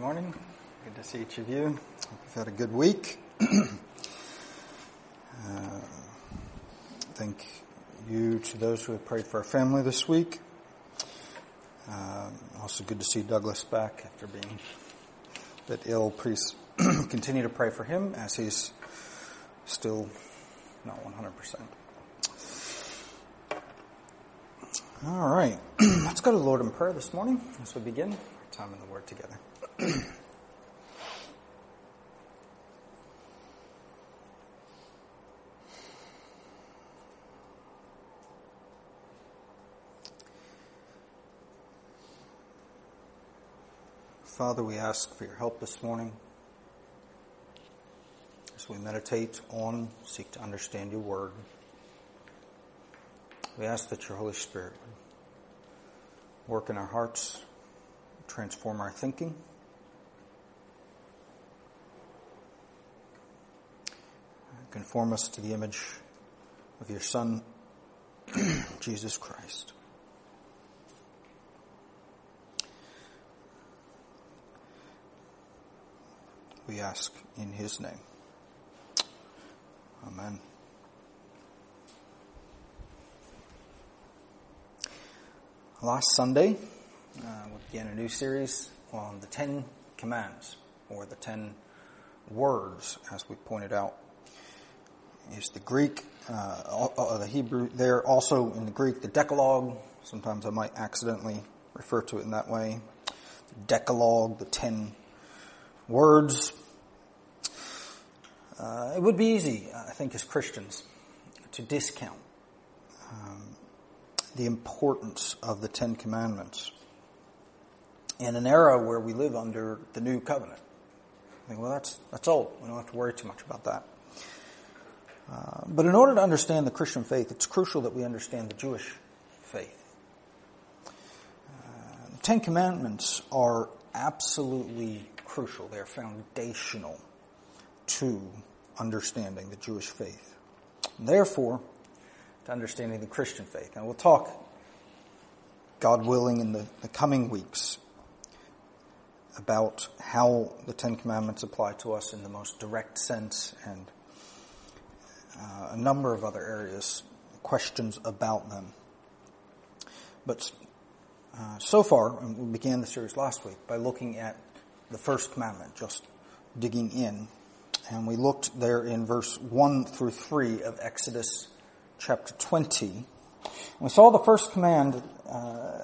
morning. Good to see each of you. Hope you've had a good week. uh, thank you to those who have prayed for our family this week. Uh, also good to see Douglas back after being a bit ill. Please continue to pray for him as he's still not 100%. All right. Let's go to the Lord in prayer this morning as we begin our time in the Word together. Father, we ask for your help this morning as we meditate on, seek to understand your word. We ask that your Holy Spirit would work in our hearts, transform our thinking. Conform us to the image of your Son, Jesus Christ. We ask in his name. Amen. Last Sunday, uh, we began a new series on the Ten Commands, or the Ten Words, as we pointed out. Is the Greek, uh, uh, the Hebrew there, also in the Greek, the Decalogue. Sometimes I might accidentally refer to it in that way. The Decalogue, the Ten Words. Uh, it would be easy, I think, as Christians, to discount um, the importance of the Ten Commandments in an era where we live under the New Covenant. I think, well, that's, that's old. We don't have to worry too much about that. Uh, but in order to understand the Christian faith, it's crucial that we understand the Jewish faith. Uh, the Ten Commandments are absolutely crucial. They're foundational to understanding the Jewish faith. And therefore, to understanding the Christian faith. And we'll talk, God willing, in the, the coming weeks about how the Ten Commandments apply to us in the most direct sense and a number of other areas, questions about them. But uh, so far, we began the series last week by looking at the first commandment, just digging in. And we looked there in verse 1 through 3 of Exodus chapter 20. We saw the first command uh,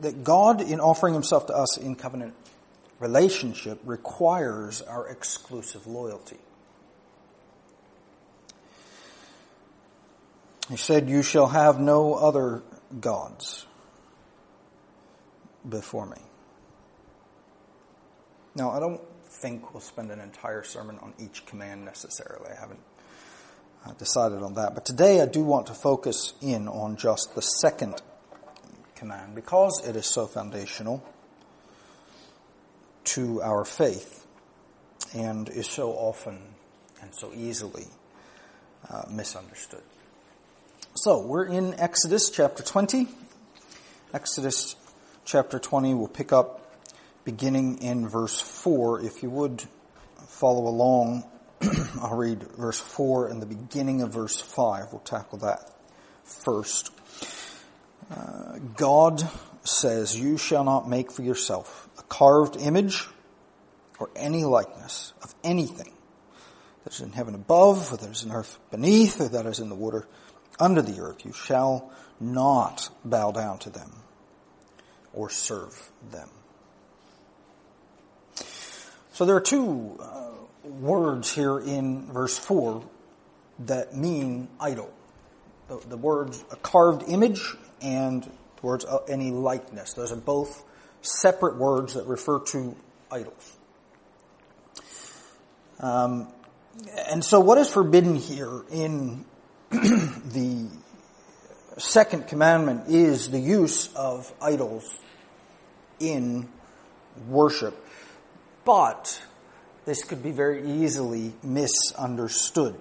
that God, in offering himself to us in covenant relationship, requires our exclusive loyalty. He said, You shall have no other gods before me. Now, I don't think we'll spend an entire sermon on each command necessarily. I haven't uh, decided on that. But today I do want to focus in on just the second command because it is so foundational to our faith and is so often and so easily uh, misunderstood. So we're in Exodus chapter 20. Exodus chapter 20 we'll pick up beginning in verse 4. If you would follow along I'll read verse 4 and the beginning of verse 5. We'll tackle that first. Uh, God says, You shall not make for yourself a carved image or any likeness of anything that is in heaven above, or that is in earth beneath, or that is in the water under the earth. You shall not bow down to them or serve them. So there are two uh, words here in verse 4 that mean idol. The, the words a carved image and the words uh, any likeness. Those are both separate words that refer to idols. Um, and so what is forbidden here in the second commandment is the use of idols in worship. But this could be very easily misunderstood.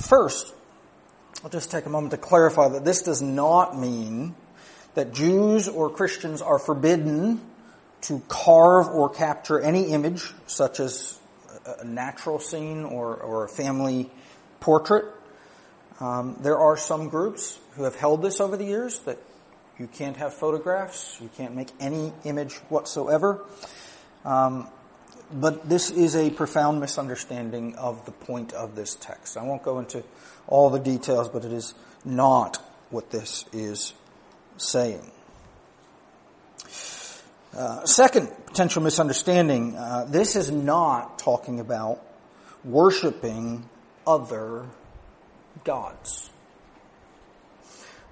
First, I'll just take a moment to clarify that this does not mean that Jews or Christians are forbidden to carve or capture any image, such as a natural scene or, or a family portrait. Um, there are some groups who have held this over the years that you can't have photographs, you can't make any image whatsoever. Um, but this is a profound misunderstanding of the point of this text. I won't go into all the details, but it is not what this is saying. Uh, second potential misunderstanding, uh, this is not talking about worshiping other gods.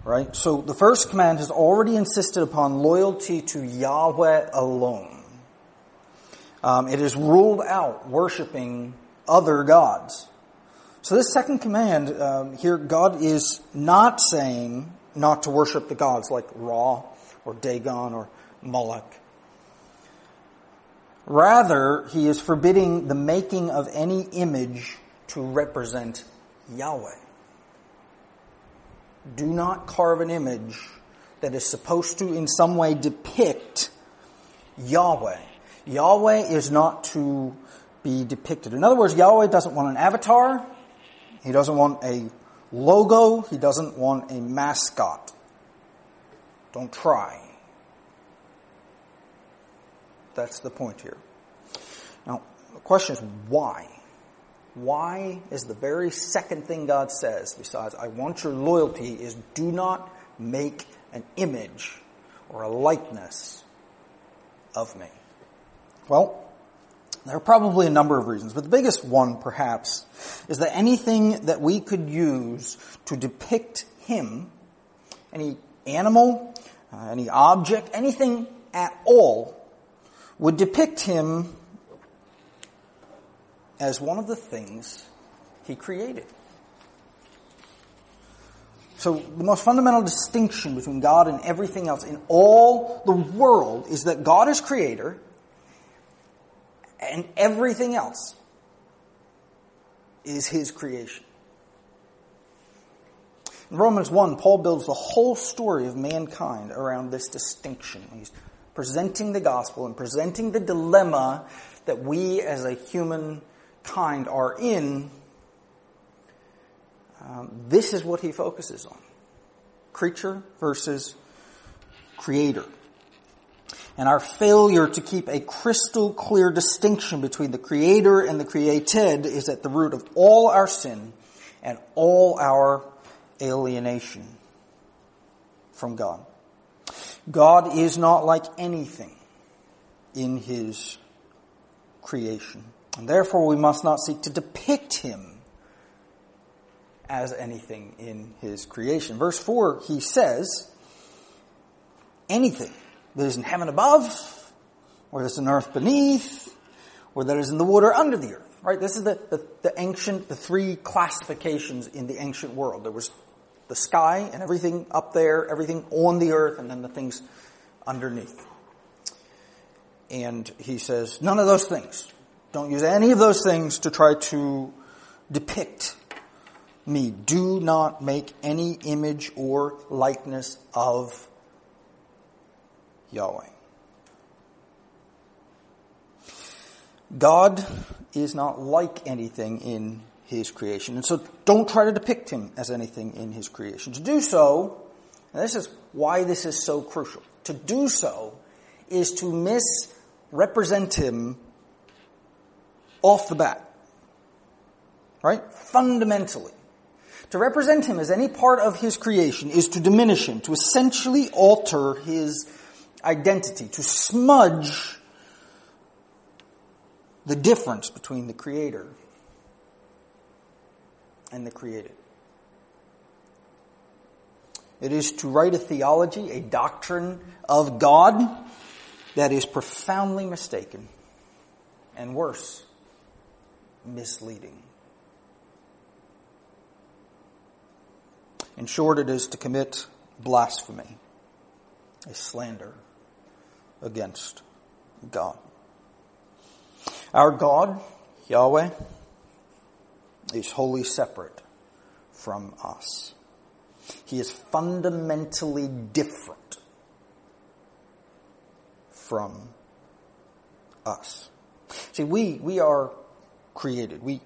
Right? So the first command has already insisted upon loyalty to Yahweh alone. Um, it has ruled out worshiping other gods. So this second command um, here, God is not saying not to worship the gods like Ra or Dagon or Moloch. Rather, he is forbidding the making of any image to represent Yahweh. Do not carve an image that is supposed to in some way depict Yahweh. Yahweh is not to be depicted. In other words, Yahweh doesn't want an avatar. He doesn't want a logo. He doesn't want a mascot. Don't try. That's the point here. Now, the question is why? Why is the very second thing God says, besides, I want your loyalty, is do not make an image or a likeness of me? Well, there are probably a number of reasons, but the biggest one, perhaps, is that anything that we could use to depict Him, any animal, uh, any object, anything at all, would depict Him as one of the things He created. So the most fundamental distinction between God and everything else in all the world is that God is creator and everything else is his creation. In Romans 1, Paul builds the whole story of mankind around this distinction. He's presenting the gospel and presenting the dilemma that we as a human kind are in. Um, this is what he focuses on creature versus creator and our failure to keep a crystal clear distinction between the creator and the created is at the root of all our sin and all our alienation from God. God is not like anything in his creation. And therefore we must not seek to depict him as anything in his creation. Verse 4, he says, anything that is in heaven above, or that is in earth beneath, or that is in the water under the earth. Right? This is the, the, the ancient, the three classifications in the ancient world. There was the sky and everything up there, everything on the earth, and then the things underneath. And he says, none of those things. Don't use any of those things to try to depict me. Do not make any image or likeness of Yahweh. God is not like anything in his creation. And so don't try to depict him as anything in his creation. To do so, and this is why this is so crucial, to do so is to misrepresent him off the bat. Right? Fundamentally. To represent him as any part of his creation is to diminish him, to essentially alter his identity, to smudge the difference between the Creator and the created. It is to write a theology, a doctrine of God that is profoundly mistaken and worse, misleading. In short, it is to commit blasphemy, a slander against God. Our God, Yahweh, is wholly separate from us. He is fundamentally different from us. See, we, we are created. We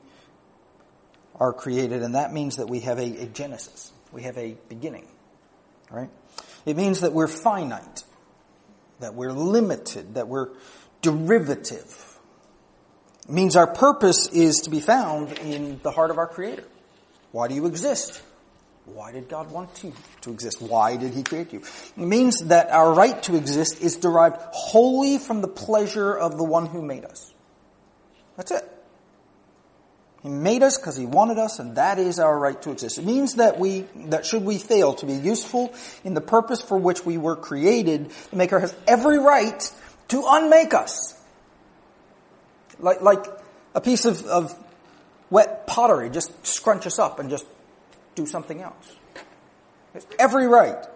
are created, and that means that we have a, a genesis. We have a beginning. Right? It means that we're finite, that we're limited, that we're derivative. It means our purpose is to be found in the heart of our Creator. Why do you exist? Why did God want you to exist? Why did He create you? It means that our right to exist is derived wholly from the pleasure of the one who made us. That's it. He made us because He wanted us, and that is our right to exist. It means that we, that should we fail to be useful in the purpose for which we were created, the Maker has every right to unmake us. Like, like a piece of, of wet pottery, just scrunch us up and just do something else. Has every right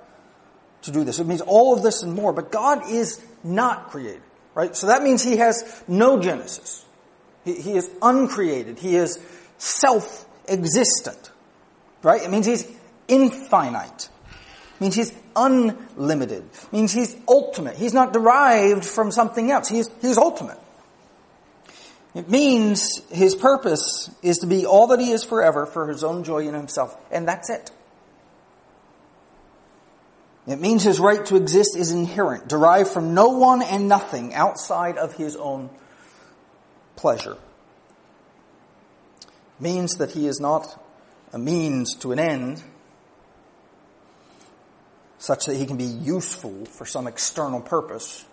to do this. It means all of this and more, but God is not created, right? So that means He has no genesis. He, he is uncreated. He is self-existent. Right? It means he's infinite. It means he's unlimited. It means he's ultimate. He's not derived from something else. He's, he's ultimate. It means his purpose is to be all that he is forever for his own joy in himself. And that's it. It means his right to exist is inherent, derived from no one and nothing outside of his own pleasure. Means that he is not a means to an end, such that he can be useful for some external purpose,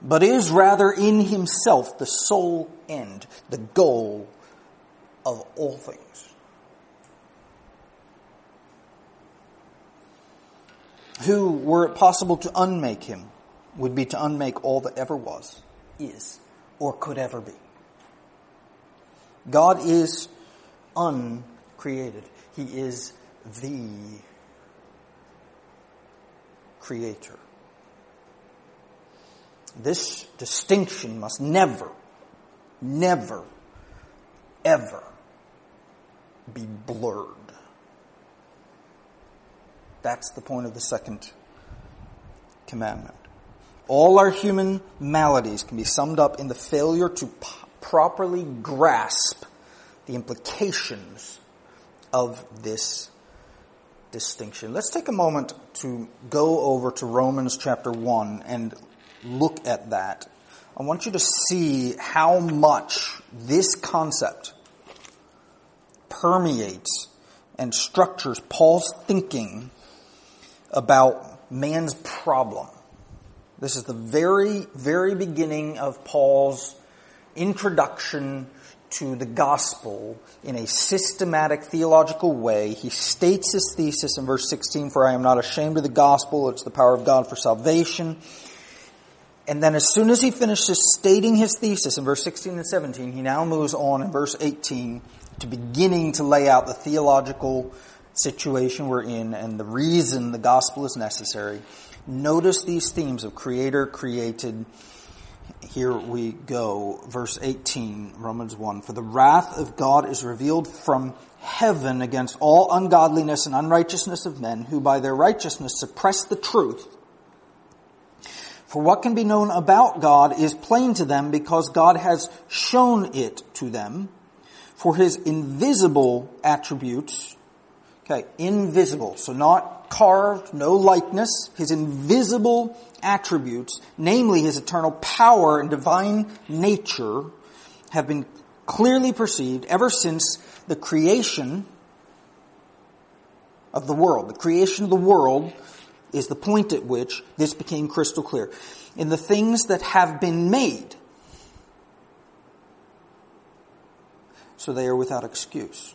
but is rather in himself the sole end, the goal of all things. Who, were it possible to unmake him, would be to unmake all that ever was, is, or could ever be. God is uncreated. He is the creator. This distinction must never, never, ever be blurred. That's the point of the second commandment. All our human maladies can be summed up in the failure to properly grasp the implications of this distinction. Let's take a moment to go over to Romans chapter 1 and look at that. I want you to see how much this concept permeates and structures Paul's thinking about man's problem. This is the very, very beginning of Paul's introduction to the gospel in a systematic theological way. He states his thesis in verse 16, for I am not ashamed of the gospel, it's the power of God for salvation. And then as soon as he finishes stating his thesis in verse 16 and 17, he now moves on in verse 18 to beginning to lay out the theological situation we're in and the reason the gospel is necessary. Notice these themes of creator, created. Here we go. Verse 18, Romans 1. For the wrath of God is revealed from heaven against all ungodliness and unrighteousness of men who by their righteousness suppress the truth. For what can be known about God is plain to them because God has shown it to them. For his invisible attributes, okay, invisible, so not carved, no likeness, his invisible attributes, namely his eternal power and divine nature, have been clearly perceived ever since the creation of the world. The creation of the world is the point at which this became crystal clear. In the things that have been made, so they are without excuse.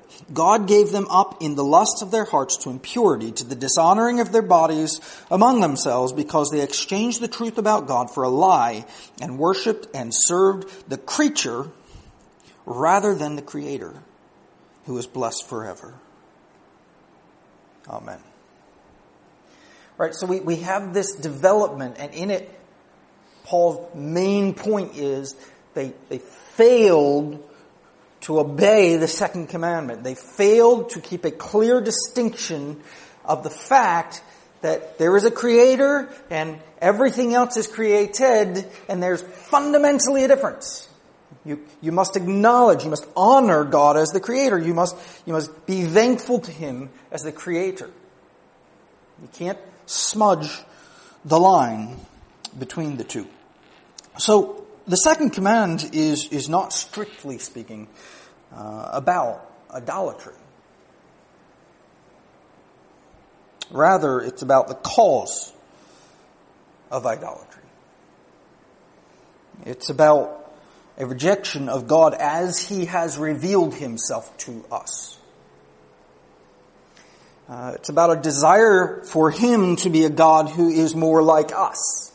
God gave them up in the lusts of their hearts to impurity, to the dishonoring of their bodies among themselves, because they exchanged the truth about God for a lie, and worshipped and served the creature rather than the Creator, who is blessed forever. Amen. Right, so we, we have this development, and in it, Paul's main point is they, they failed to obey the second commandment. They failed to keep a clear distinction of the fact that there is a creator and everything else is created and there's fundamentally a difference. You, you must acknowledge, you must honor God as the creator. You must, you must be thankful to Him as the creator. You can't smudge the line between the two. So, the second command is, is not strictly speaking uh, about idolatry. Rather, it's about the cause of idolatry. It's about a rejection of God as He has revealed Himself to us. Uh, it's about a desire for Him to be a God who is more like us.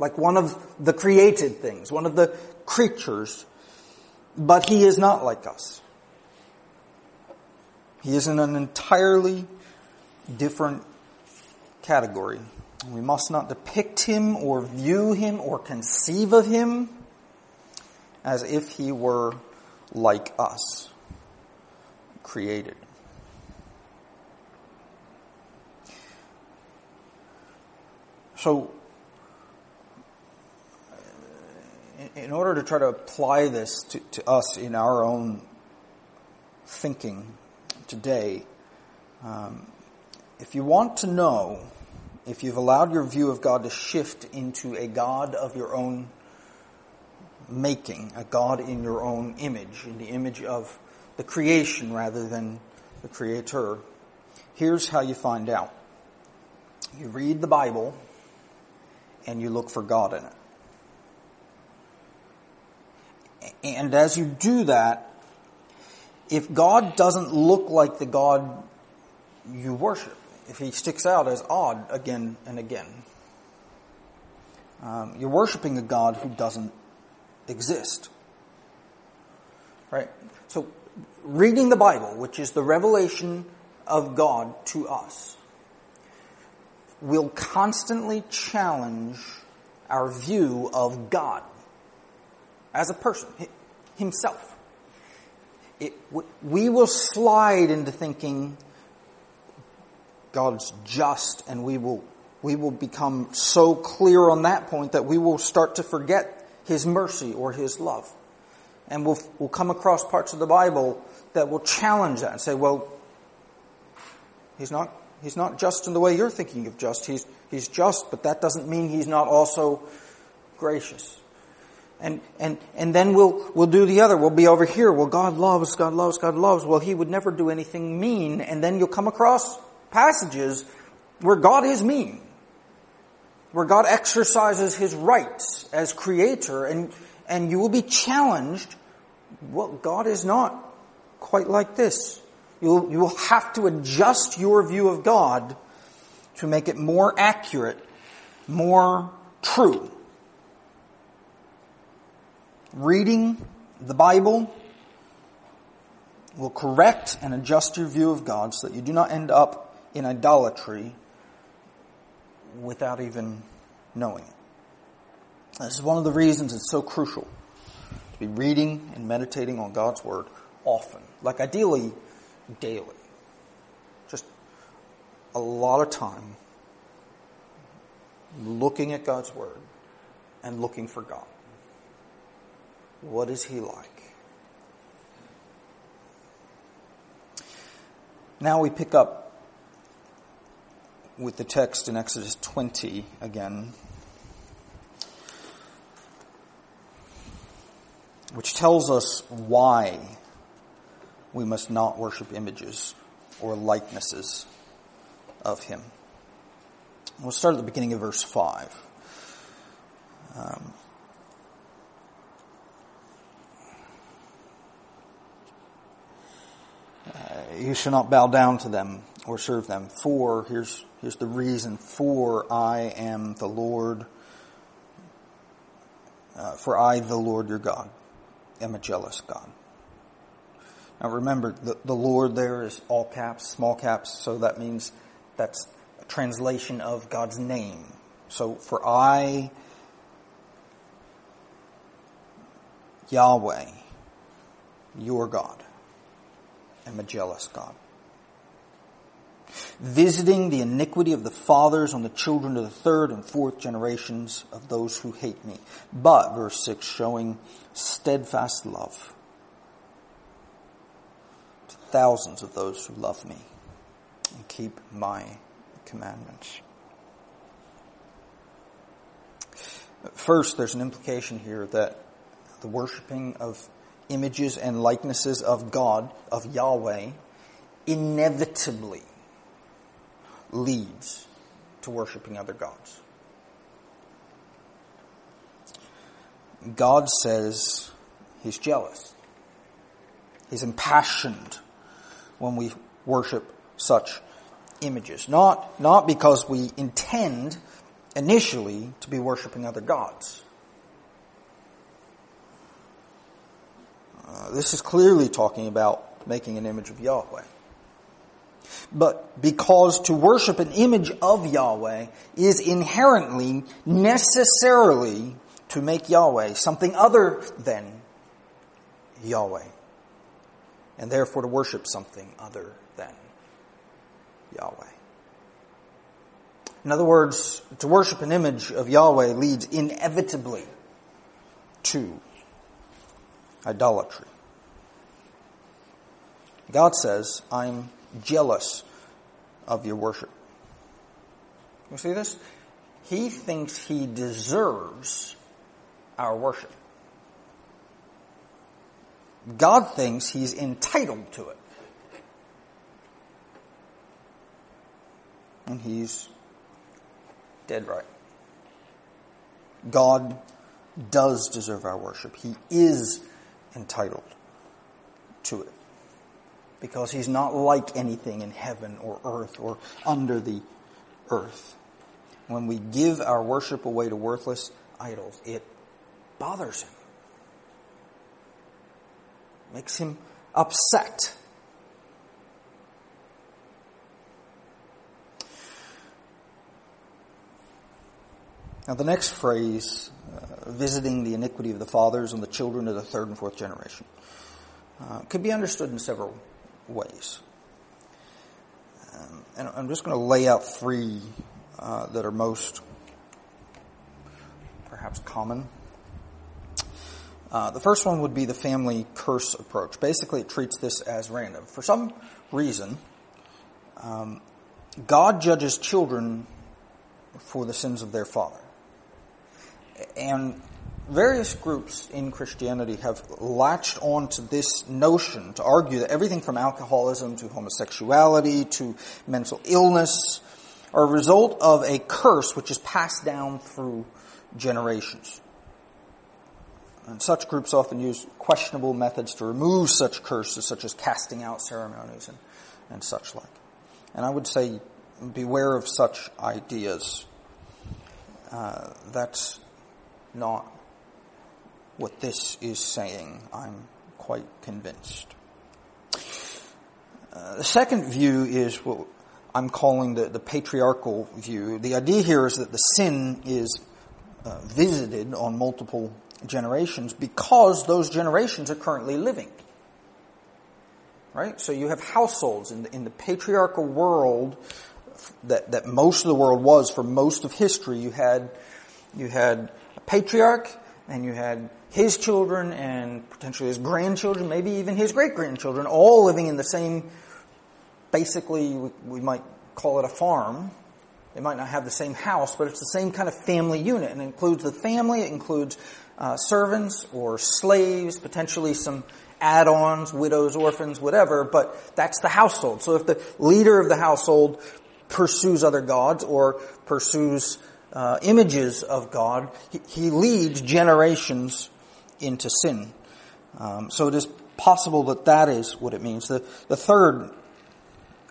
Like one of the created things, one of the creatures, but He is not like us. He is in an entirely different category. We must not depict him or view him or conceive of him as if he were like us, created. So, in order to try to apply this to, to us in our own thinking, today, um, if you want to know if you've allowed your view of God to shift into a God of your own making, a God in your own image, in the image of the creation rather than the Creator, here's how you find out. You read the Bible and you look for God in it. And as you do that, if God doesn't look like the God you worship, if he sticks out as odd again and again, um, you're worshiping a God who doesn't exist. Right? So, reading the Bible, which is the revelation of God to us, will constantly challenge our view of God as a person, himself it, we will slide into thinking God's just and we will, we will become so clear on that point that we will start to forget His mercy or His love. And we'll, we'll come across parts of the Bible that will challenge that and say, well, He's not, He's not just in the way you're thinking of just. He's, He's just, but that doesn't mean He's not also gracious. And, and, and then we'll, we'll do the other. We'll be over here. Well, God loves, God loves, God loves. Well, He would never do anything mean. And then you'll come across passages where God is mean. Where God exercises His rights as creator and, and you will be challenged. Well, God is not quite like this. You'll, you will have to adjust your view of God to make it more accurate, more true reading the Bible will correct and adjust your view of God so that you do not end up in idolatry without even knowing it. This is one of the reasons it's so crucial to be reading and meditating on God's Word often, like ideally daily. Just a lot of time looking at God's Word and looking for God. What is he like? Now we pick up with the text in Exodus 20 again, which tells us why we must not worship images or likenesses of him. We'll start at the beginning of verse 5. Um, you shall not bow down to them or serve them. For, here's, here's the reason, for I am the Lord Uh, for I, the Lord your God, am a jealous God. Now remember, the, the Lord there is all caps, small caps, so that means that's a translation of God's name. So for I, Yahweh, your God, am a jealous God. Visiting the iniquity of the fathers on the children of the third and fourth generations of those who hate me. But, verse 6, showing steadfast love to thousands of those who love me and keep my commandments. First, there's an implication here that the worshiping of images and likenesses of God, of Yahweh, inevitably leads to worshiping other gods. God says he's jealous. He's impassioned when we worship such images. Not, not because we intend initially to be worshiping other gods. This is clearly talking about making an image of Yahweh. But because to worship an image of Yahweh is inherently, necessarily, to make Yahweh something other than Yahweh. And therefore to worship something other than Yahweh. In other words, to worship an image of Yahweh leads inevitably to idolatry. God says, I'm jealous of your worship. You see this? He thinks he deserves our worship. God thinks he's entitled to it. And he's dead right. God does deserve our worship. He is entitled to it because he's not like anything in heaven or earth or under the earth. When we give our worship away to worthless idols, it bothers him. Makes him upset. Now, the next phrase, uh, visiting the iniquity of the fathers and the children of the third and fourth generation, uh, could be understood in several ways. Um, and I'm just going to lay out three uh, that are most perhaps common. Uh, the first one would be the family curse approach. Basically, it treats this as random. For some reason, um, God judges children for the sins of their father. And various groups in Christianity have latched on to this notion to argue that everything from alcoholism to homosexuality to mental illness are a result of a curse which is passed down through generations. And such groups often use questionable methods to remove such curses, such as casting out ceremonies and, and such like. And I would say beware of such ideas. Uh, that's not what this is saying. I'm quite convinced. Uh, the second view is what I'm calling the, the patriarchal view. The idea here is that the sin is uh, visited on multiple generations because those generations are currently living. Right? So you have households in the, in the patriarchal world that, that most of the world was for most of history. You had, you had a patriarch and you had his children and potentially his grandchildren, maybe even his great grandchildren, all living in the same, basically, we might call it a farm. They might not have the same house, but it's the same kind of family unit. And it includes the family, it includes uh, servants or slaves, potentially some add-ons, widows, orphans, whatever, but that's the household. So if the leader of the household pursues other gods or pursues uh, images of God, he, he leads generations into sin. Um, so it is possible that that is what it means. The, the third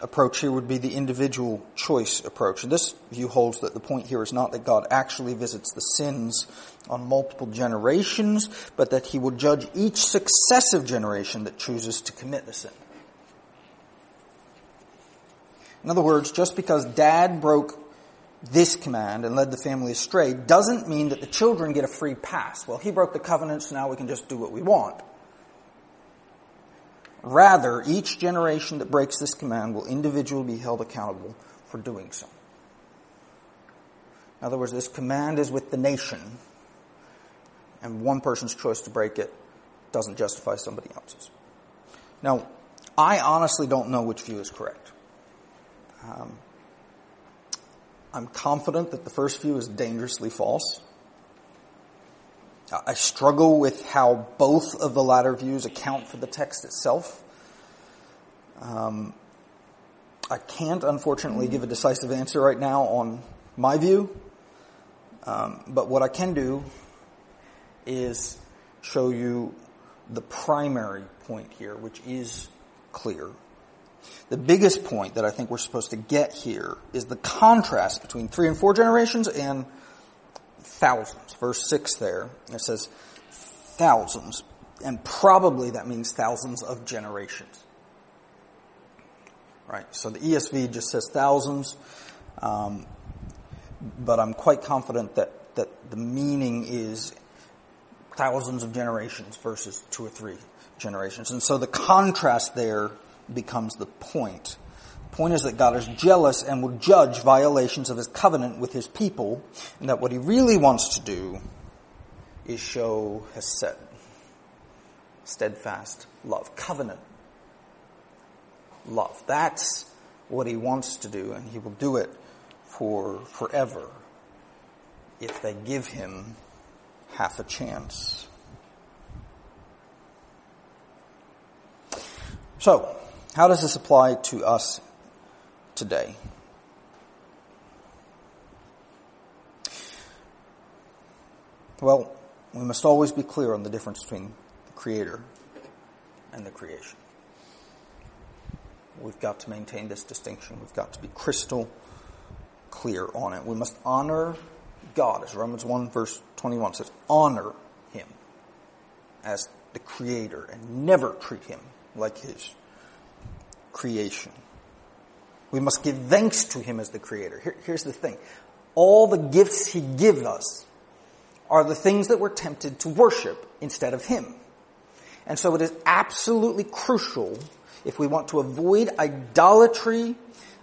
approach here would be the individual choice approach. And this view holds that the point here is not that God actually visits the sins on multiple generations, but that he will judge each successive generation that chooses to commit the sin. In other words, just because dad broke this command and led the family astray doesn't mean that the children get a free pass. Well, he broke the covenant, so now we can just do what we want. Rather, each generation that breaks this command will individually be held accountable for doing so. In other words, this command is with the nation, and one person's choice to break it doesn't justify somebody else's. Now, I honestly don't know which view is correct. Um, I'm confident that the first view is dangerously false. I struggle with how both of the latter views account for the text itself. Um, I can't, unfortunately, give a decisive answer right now on my view. Um, but what I can do is show you the primary point here, which is clear. The biggest point that I think we're supposed to get here is the contrast between three and four generations and thousands. Verse 6 there, it says thousands. And probably that means thousands of generations. Right? So the ESV just says thousands. Um, but I'm quite confident that, that the meaning is thousands of generations versus two or three generations. And so the contrast there becomes the point. The point is that God is jealous and will judge violations of his covenant with his people, and that what he really wants to do is show hesed, steadfast love, covenant love. That's what he wants to do, and he will do it for forever if they give him half a chance. So, how does this apply to us today? Well, we must always be clear on the difference between the Creator and the creation. We've got to maintain this distinction. We've got to be crystal clear on it. We must honor God, as Romans 1 verse 21 says, honor Him as the Creator and never treat Him like His creation. We must give thanks to Him as the Creator. Here, here's the thing. All the gifts He gives us are the things that we're tempted to worship instead of Him. And so it is absolutely crucial if we want to avoid idolatry,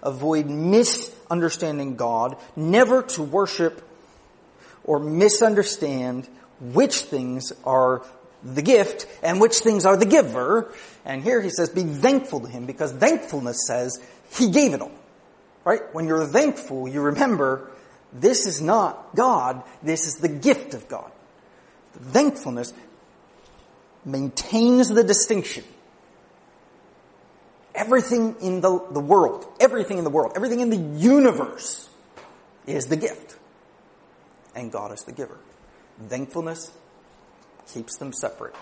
avoid misunderstanding God, never to worship or misunderstand which things are the gift and which things are the giver. And here he says, be thankful to him because thankfulness says he gave it all. Right? When you're thankful, you remember this is not God, this is the gift of God. Thankfulness maintains the distinction. Everything in the, the world, everything in the world, everything in the universe is the gift. And God is the giver. Thankfulness keeps them separate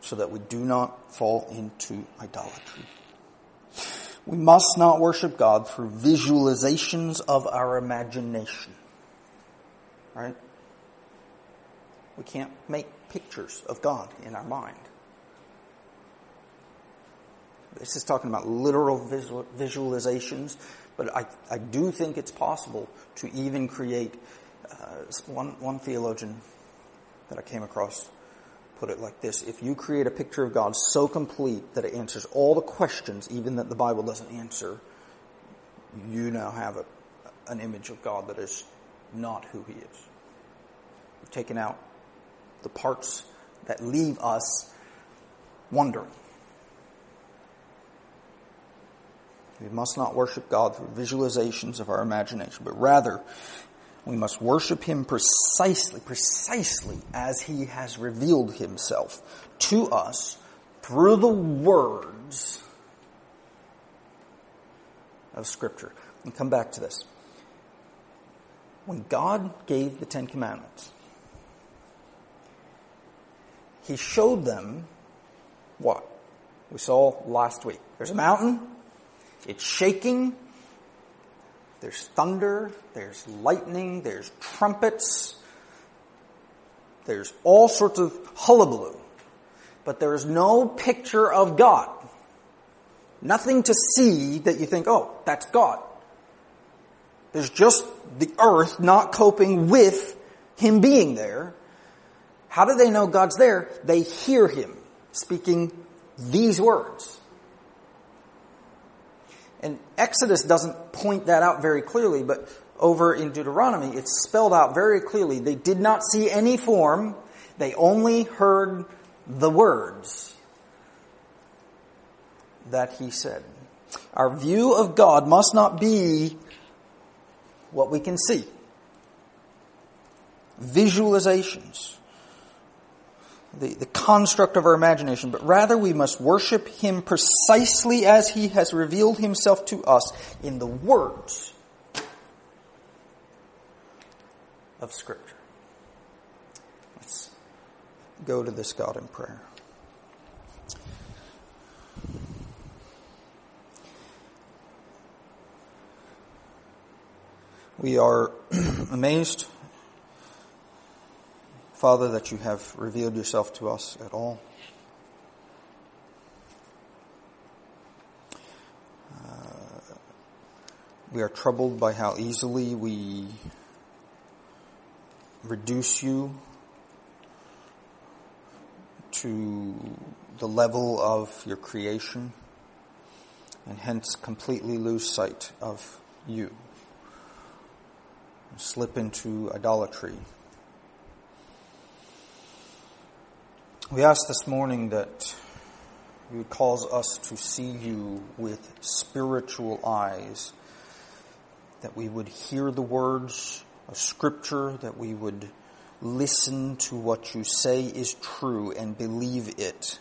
so that we do not fall into idolatry. We must not worship God through visualizations of our imagination. Right? We can't make pictures of God in our mind. This is talking about literal visual, visualizations, but I, I do think it's possible to even create. Uh, one, one theologian that I came across put it like this If you create a picture of God so complete that it answers all the questions, even that the Bible doesn't answer, you now have a, an image of God that is not who He is. You've taken out the parts that leave us wondering. We must not worship God through visualizations of our imagination, but rather we must worship Him precisely, precisely as He has revealed Himself to us through the words of Scripture. And come back to this. When God gave the Ten Commandments, He showed them what? We saw last week. There's a mountain, It's shaking. There's thunder. There's lightning. There's trumpets. There's all sorts of hullabaloo. But there is no picture of God. Nothing to see that you think, oh, that's God. There's just the earth not coping with Him being there. How do they know God's there? They hear Him speaking these words. And Exodus doesn't point that out very clearly, but over in Deuteronomy, it's spelled out very clearly. They did not see any form, they only heard the words that he said. Our view of God must not be what we can see. Visualizations. The, the construct of our imagination, but rather we must worship Him precisely as He has revealed Himself to us in the words of Scripture. Let's go to this God in prayer. We are amazed, Father, that you have revealed yourself to us at all. Uh, we are troubled by how easily we reduce you to the level of your creation and hence completely lose sight of you slip into idolatry. We ask this morning that you would cause us to see you with spiritual eyes, that we would hear the words of Scripture, that we would listen to what you say is true and believe it.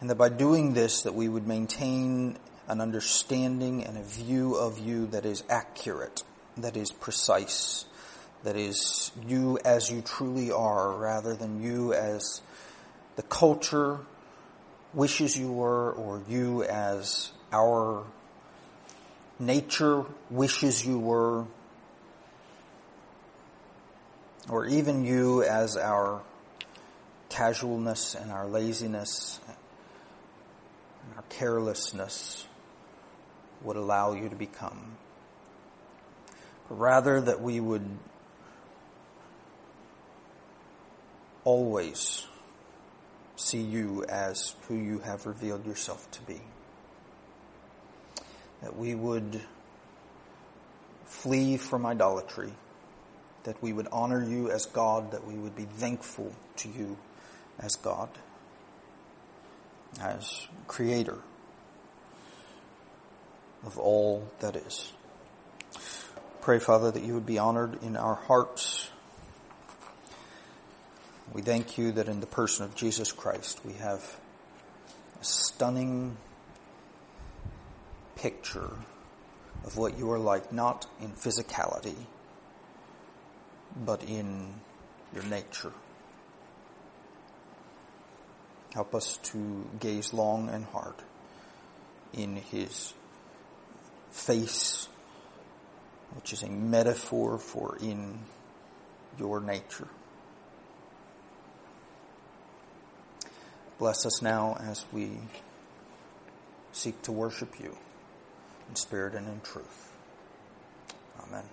And that by doing this, that we would maintain an understanding and a view of you that is accurate, that is precise, that is you as you truly are, rather than you as the culture wishes you were, or you as our nature wishes you were, or even you as our casualness and our laziness and our carelessness would allow you to become. Rather that we would always see you as who you have revealed yourself to be. That we would flee from idolatry, that we would honor you as God, that we would be thankful to you as God, as Creator of all that is. Pray, Father, that you would be honored in our hearts. We thank you that in the person of Jesus Christ we have a stunning picture of what you are like, not in physicality, but in your nature. Help us to gaze long and hard in his face, which is a metaphor for in your nature. Bless us now as we seek to worship you in spirit and in truth. Amen.